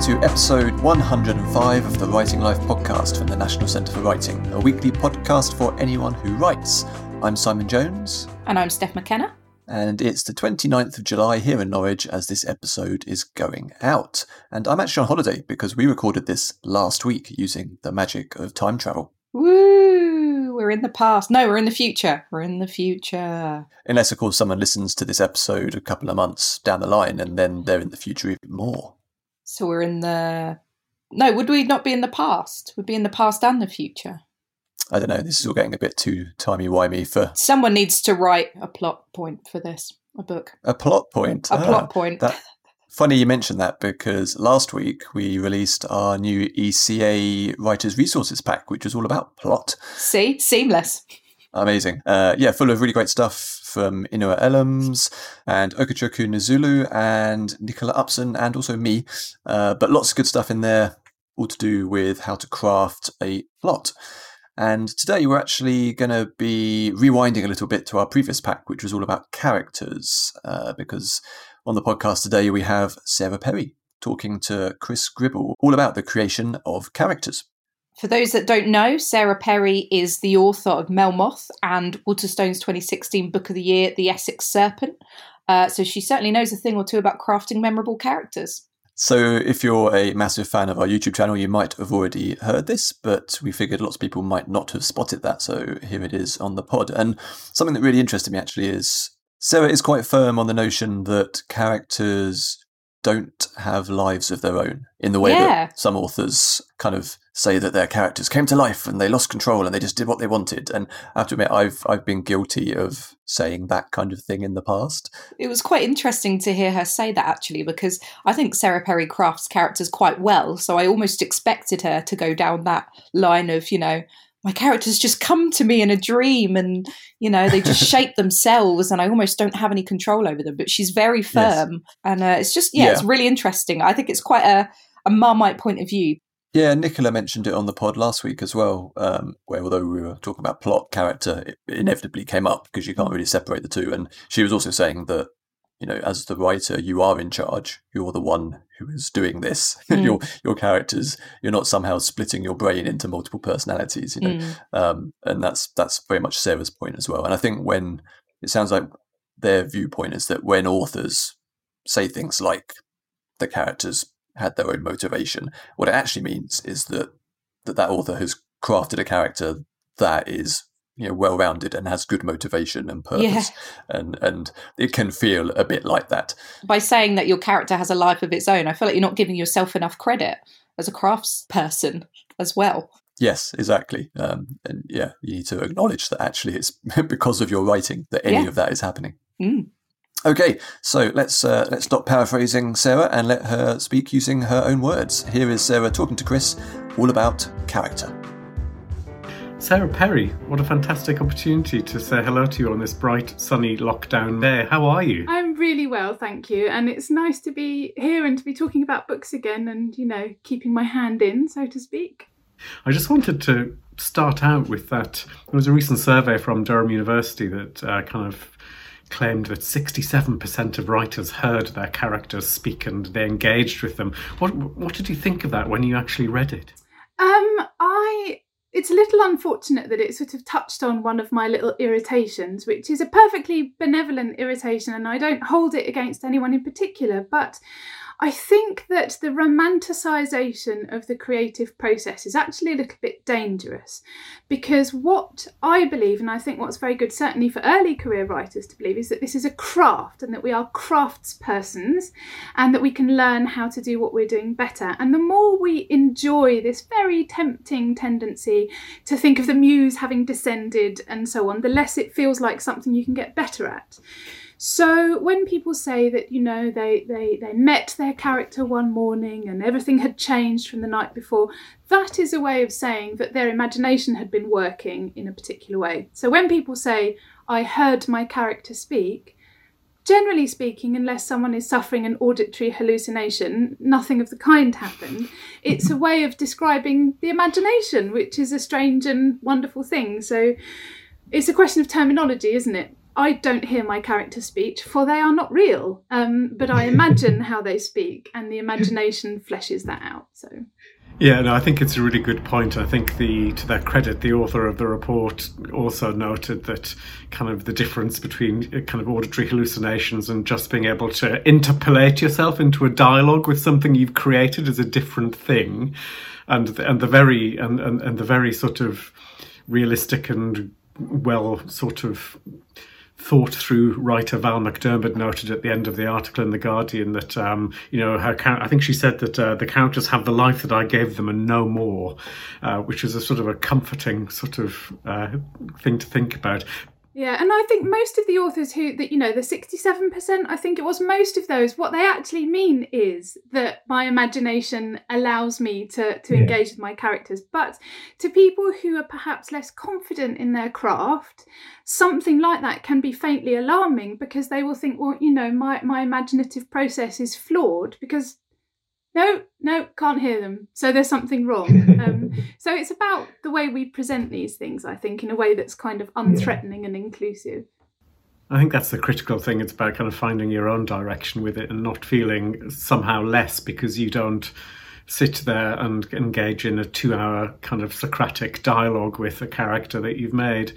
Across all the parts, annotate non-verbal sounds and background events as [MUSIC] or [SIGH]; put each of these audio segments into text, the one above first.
to episode 105 of the Writing Life podcast from the National Centre for Writing, a weekly podcast for anyone who writes. I'm Simon Jones. And I'm Steph McKenna. And it's the 29th of July here in Norwich as this episode is going out. And I'm actually on holiday because we recorded this last week using the magic of time travel. Woo! We're in the past. No, we're in the future. We're in the future. Unless, of course, someone listens to this episode a couple of months down the line and then they're in the future even more. So we're in the. No, would we not be in the past? We'd be in the past and the future. I don't know. This is all getting a bit too timey wimey for. Someone needs to write a plot point for this, a book. A plot point. A ah, plot point. That, funny you mentioned that because last week we released our new ECA Writers Resources Pack, which was all about plot. See, seamless. Amazing. Uh, yeah, full of really great stuff from Inua Ellams and Okechukwu Nzelu and Nicola Upson and also me. Uh, but lots of good stuff in there, all to do with how to craft a plot. And today we're actually going to be rewinding a little bit to our previous pack, which was all about characters, uh, because on the podcast today we have Sarah Perry talking to Chris Gribble all about the creation of characters. For those that don't know, Sarah Perry is the author of Melmoth and Waterstone's 2016 Book of the Year, The Essex Serpent. Uh, so she certainly knows a thing or two about crafting memorable characters. So, if you're a massive fan of our YouTube channel, you might have already heard this, but we figured lots of people might not have spotted that. So, here it is on the pod. And something that really interested me actually is Sarah is quite firm on the notion that characters don't have lives of their own in the way yeah. that some authors kind of say that their characters came to life and they lost control and they just did what they wanted. And I have to admit, I've I've been guilty of saying that kind of thing in the past. It was quite interesting to hear her say that actually, because I think Sarah Perry crafts characters quite well. So I almost expected her to go down that line of, you know, my characters just come to me in a dream and you know they just [LAUGHS] shape themselves and i almost don't have any control over them but she's very firm yes. and uh, it's just yeah, yeah, it's really interesting. I think it's quite a, a marmite point of view. Yeah nicola mentioned it on the pod last week as well um, where although we were talking about plot character it inevitably came up because you can't really separate the two. And she was also saying that you know, as the writer, you are in charge. You're the one who is doing this. [LAUGHS] Mm. your your characters. You're not somehow splitting your brain into multiple personalities. You know, mm. um, and that's that's very much Sarah's point as well. And I think when it sounds like their viewpoint is that when authors say things like the characters had their own motivation, what it actually means is that that that author has crafted a character that is you know well rounded and has good motivation and purpose yeah. and and it can feel a bit like that by saying that your character has a life of its own i feel like you're not giving yourself enough credit as a crafts person as well yes exactly um, and yeah you need to acknowledge that actually it's [LAUGHS] because of your writing that any yeah. of that is happening mm. Okay, so let's uh, let's stop paraphrasing Sarah and let her speak using her own words. Here is Sarah talking to Chris all about character. Sarah Perry, what a fantastic opportunity to say hello to you on this bright, sunny lockdown day. How are you? I'm really well, thank you. And it's nice to be here and to be talking about books again and, you know, keeping my hand in, so to speak. I just wanted to start out with that. There was a recent survey from Durham University that uh, kind of claimed that 67% of writers heard their characters speak and they engaged with them. What, what did you think of that when you actually read it? Um, I it's a little unfortunate that it sort of touched on one of my little irritations, which is a perfectly benevolent irritation, and I don't hold it against anyone in particular, but I think that the romanticisation of the creative process is actually a little bit dangerous because what I believe, and I think what's very good, certainly for early career writers to believe, is that this is a craft and that we are craftspersons and that we can learn how to do what we're doing better. And the more we enjoy this very tempting tendency to think of the muse having descended and so on, the less it feels like something you can get better at. So when people say that, you know, they, they, they met their character one morning and everything had changed from the night before, that is a way of saying that their imagination had been working in a particular way. So when people say, I heard my character speak, generally speaking, unless someone is suffering an auditory hallucination, nothing of the kind happened. It's a way of describing the imagination, which is a strange and wonderful thing. So it's a question of terminology, isn't it? I don't hear my character's speech, for they are not real. Um, but I imagine [LAUGHS] how they speak, and the imagination fleshes that out. So. Yeah, no, I think it's a really good point. I think the to their credit, the author of the report also noted that kind of the difference between uh, kind of auditory hallucinations and just being able to interpolate yourself into a dialogue with something you've created is a different thing, and and the very and, and and the very sort of realistic and well sort of thought through writer Val McDermid noted at the end of the article in the Guardian that um, you know her I think she said that uh, the characters have the life that I gave them and no more, uh, which is a sort of a comforting sort of uh, thing to think about. Yeah, and I think most of the authors who that you know the 67% I think it was most of those what they actually mean is that my imagination allows me to to yeah. engage with my characters but to people who are perhaps less confident in their craft something like that can be faintly alarming because they will think well you know my my imaginative process is flawed because no, no, can't hear them. So there's something wrong. [LAUGHS] Um, so it's about the way we present these things, I think, in a way that's kind of unthreatening and inclusive. I think that's the critical thing. It's about kind of finding your own direction with it and not feeling somehow less because you don't sit there and engage in a two hour kind of Socratic dialogue with a character that you've made.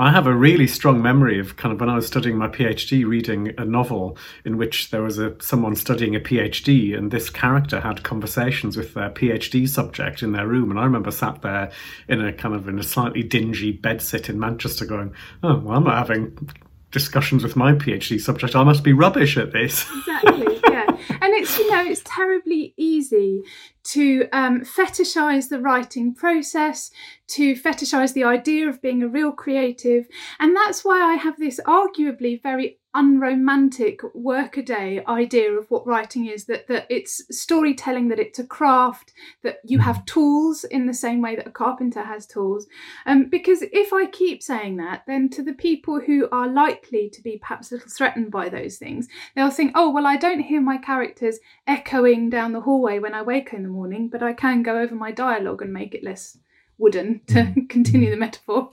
I have a really strong memory of kind of when I was studying my PhD, reading a novel in which there was a someone studying a PhD, and this character had conversations with their PhD subject in their room. And I remember sat there in a kind of in a slightly dingy bedsit in Manchester, going, "Oh, well, I'm not having discussions with my PhD subject. I must be rubbish at this." Exactly. Yeah, and it's you know it's terribly easy to um, fetishize the writing process, to fetishize the idea of being a real creative. And that's why I have this arguably very unromantic workaday idea of what writing is that that it's storytelling that it's a craft that you have mm-hmm. tools in the same way that a carpenter has tools um, because if i keep saying that then to the people who are likely to be perhaps a little threatened by those things they'll think oh well i don't hear my characters echoing down the hallway when i wake in the morning but i can go over my dialogue and make it less wooden to mm-hmm. [LAUGHS] continue the metaphor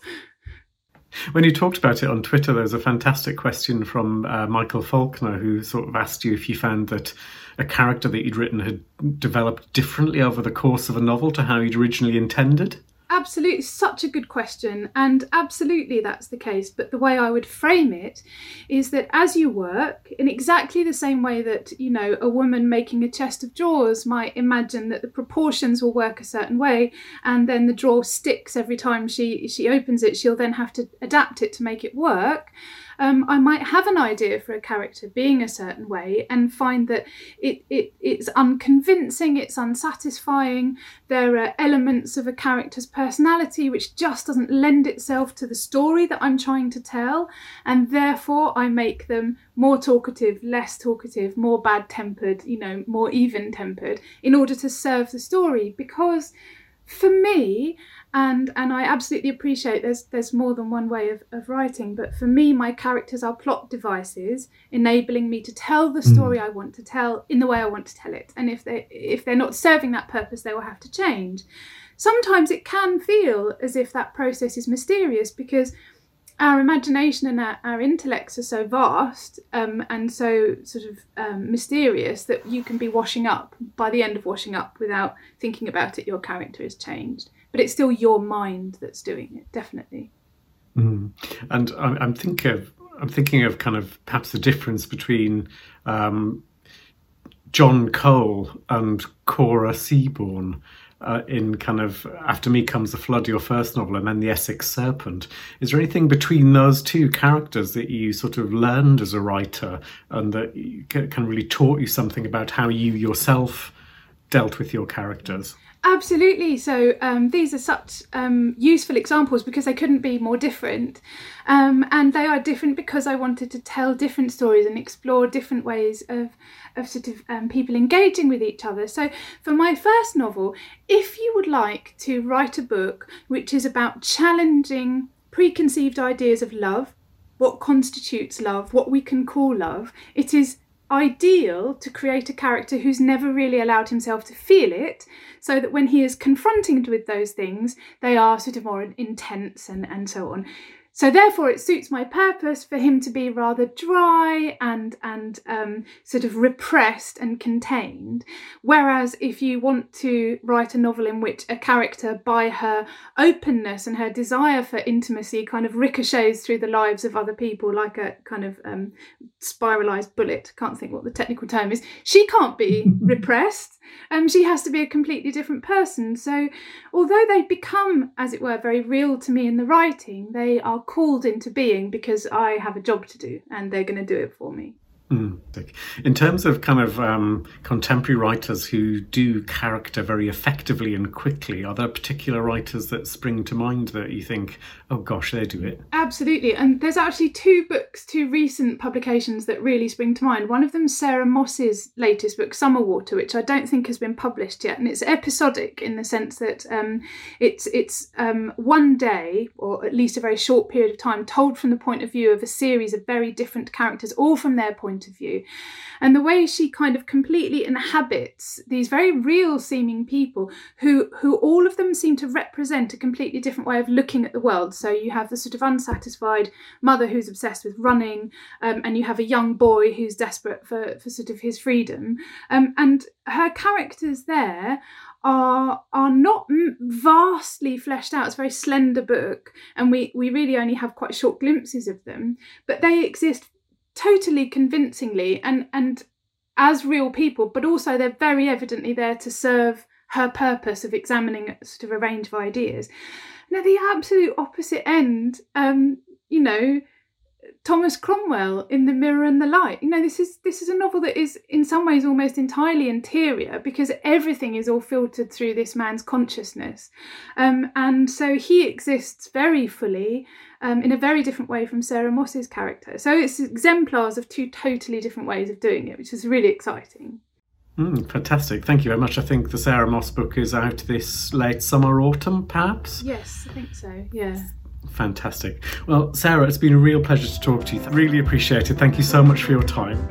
when you talked about it on Twitter, there was a fantastic question from uh, Michael Faulkner who sort of asked you if you found that a character that you'd written had developed differently over the course of a novel to how you'd originally intended. Absolutely, such a good question, and absolutely that's the case. But the way I would frame it is that as you work, in exactly the same way that you know a woman making a chest of drawers might imagine that the proportions will work a certain way, and then the drawer sticks every time she she opens it, she'll then have to adapt it to make it work um, I might have an idea for a character being a certain way and find that it, it it's unconvincing, it's unsatisfying. There are elements of a character's personality which just doesn't lend itself to the story that I'm trying to tell, and therefore I make them more talkative, less talkative, more bad tempered, you know, more even tempered in order to serve the story because for me and and I absolutely appreciate there's there's more than one way of, of writing but for me my characters are plot devices enabling me to tell the story mm. I want to tell in the way I want to tell it. And if they if they're not serving that purpose they will have to change. Sometimes it can feel as if that process is mysterious because our imagination and our, our intellects are so vast um, and so sort of um, mysterious that you can be washing up by the end of washing up without thinking about it your character has changed but it's still your mind that's doing it definitely mm. and I'm, I'm thinking of i'm thinking of kind of perhaps the difference between um, john cole and cora seaborne uh, in kind of After Me Comes the Flood, your first novel, and then The Essex Serpent. Is there anything between those two characters that you sort of learned as a writer and that can really taught you something about how you yourself dealt with your characters? Absolutely. So um, these are such um, useful examples because they couldn't be more different. Um, and they are different because I wanted to tell different stories and explore different ways of, of sort of um, people engaging with each other. So for my first novel, if you would like to write a book which is about challenging preconceived ideas of love, what constitutes love, what we can call love, it is ideal to create a character who's never really allowed himself to feel it so that when he is confronted with those things they are sort of more intense and, and so on so therefore, it suits my purpose for him to be rather dry and and um, sort of repressed and contained. Whereas if you want to write a novel in which a character, by her openness and her desire for intimacy, kind of ricochets through the lives of other people like a kind of um, spiralized bullet. Can't think what the technical term is. She can't be [LAUGHS] repressed. Um, she has to be a completely different person. So, although they become, as it were, very real to me in the writing, they are called into being because I have a job to do and they're going to do it for me. Mm. In terms of kind of um, contemporary writers who do character very effectively and quickly, are there particular writers that spring to mind that you think, oh gosh, they do it? Absolutely. And there's actually two books, two recent publications that really spring to mind. One of them, Sarah Moss's latest book, Summer Water, which I don't think has been published yet. And it's episodic in the sense that um, it's, it's um, one day, or at least a very short period of time, told from the point of view of a series of very different characters, all from their point point of view. And the way she kind of completely inhabits these very real seeming people who who all of them seem to represent a completely different way of looking at the world. So you have the sort of unsatisfied mother who's obsessed with running, um, and you have a young boy who's desperate for, for sort of his freedom. Um, and her characters there are are not vastly fleshed out. It's a very slender book, and we we really only have quite short glimpses of them. But they exist totally convincingly and and as real people, but also they're very evidently there to serve her purpose of examining sort of a range of ideas. Now, the absolute opposite end, um, you know, Thomas Cromwell in The Mirror and the Light. You know, this is this is a novel that is in some ways almost entirely interior because everything is all filtered through this man's consciousness, um, and so he exists very fully um, in a very different way from Sarah Moss's character. So it's exemplars of two totally different ways of doing it, which is really exciting. Mm, fantastic. Thank you very much. I think the Sarah Moss book is out this late summer, autumn, perhaps? Yes, I think so. Yeah. Fantastic. Well, Sarah, it's been a real pleasure to talk to you. Really appreciate it. Thank you so much for your time.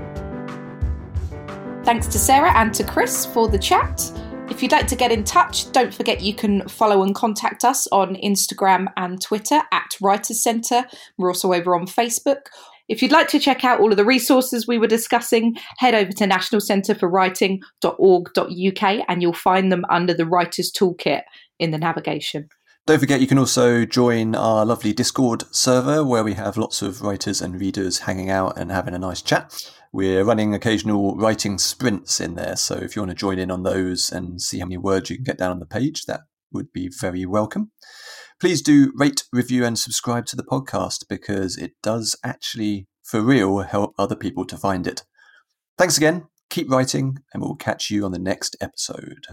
Thanks to Sarah and to Chris for the chat. If you'd like to get in touch, don't forget you can follow and contact us on Instagram and Twitter at Writers Centre. We're also over on Facebook. If you'd like to check out all of the resources we were discussing, head over to nationalcentreforwriting.org.uk and you'll find them under the Writers Toolkit in the navigation. Don't forget, you can also join our lovely Discord server where we have lots of writers and readers hanging out and having a nice chat. We're running occasional writing sprints in there, so if you want to join in on those and see how many words you can get down on the page, that would be very welcome. Please do rate, review, and subscribe to the podcast because it does actually, for real, help other people to find it. Thanks again, keep writing, and we'll catch you on the next episode.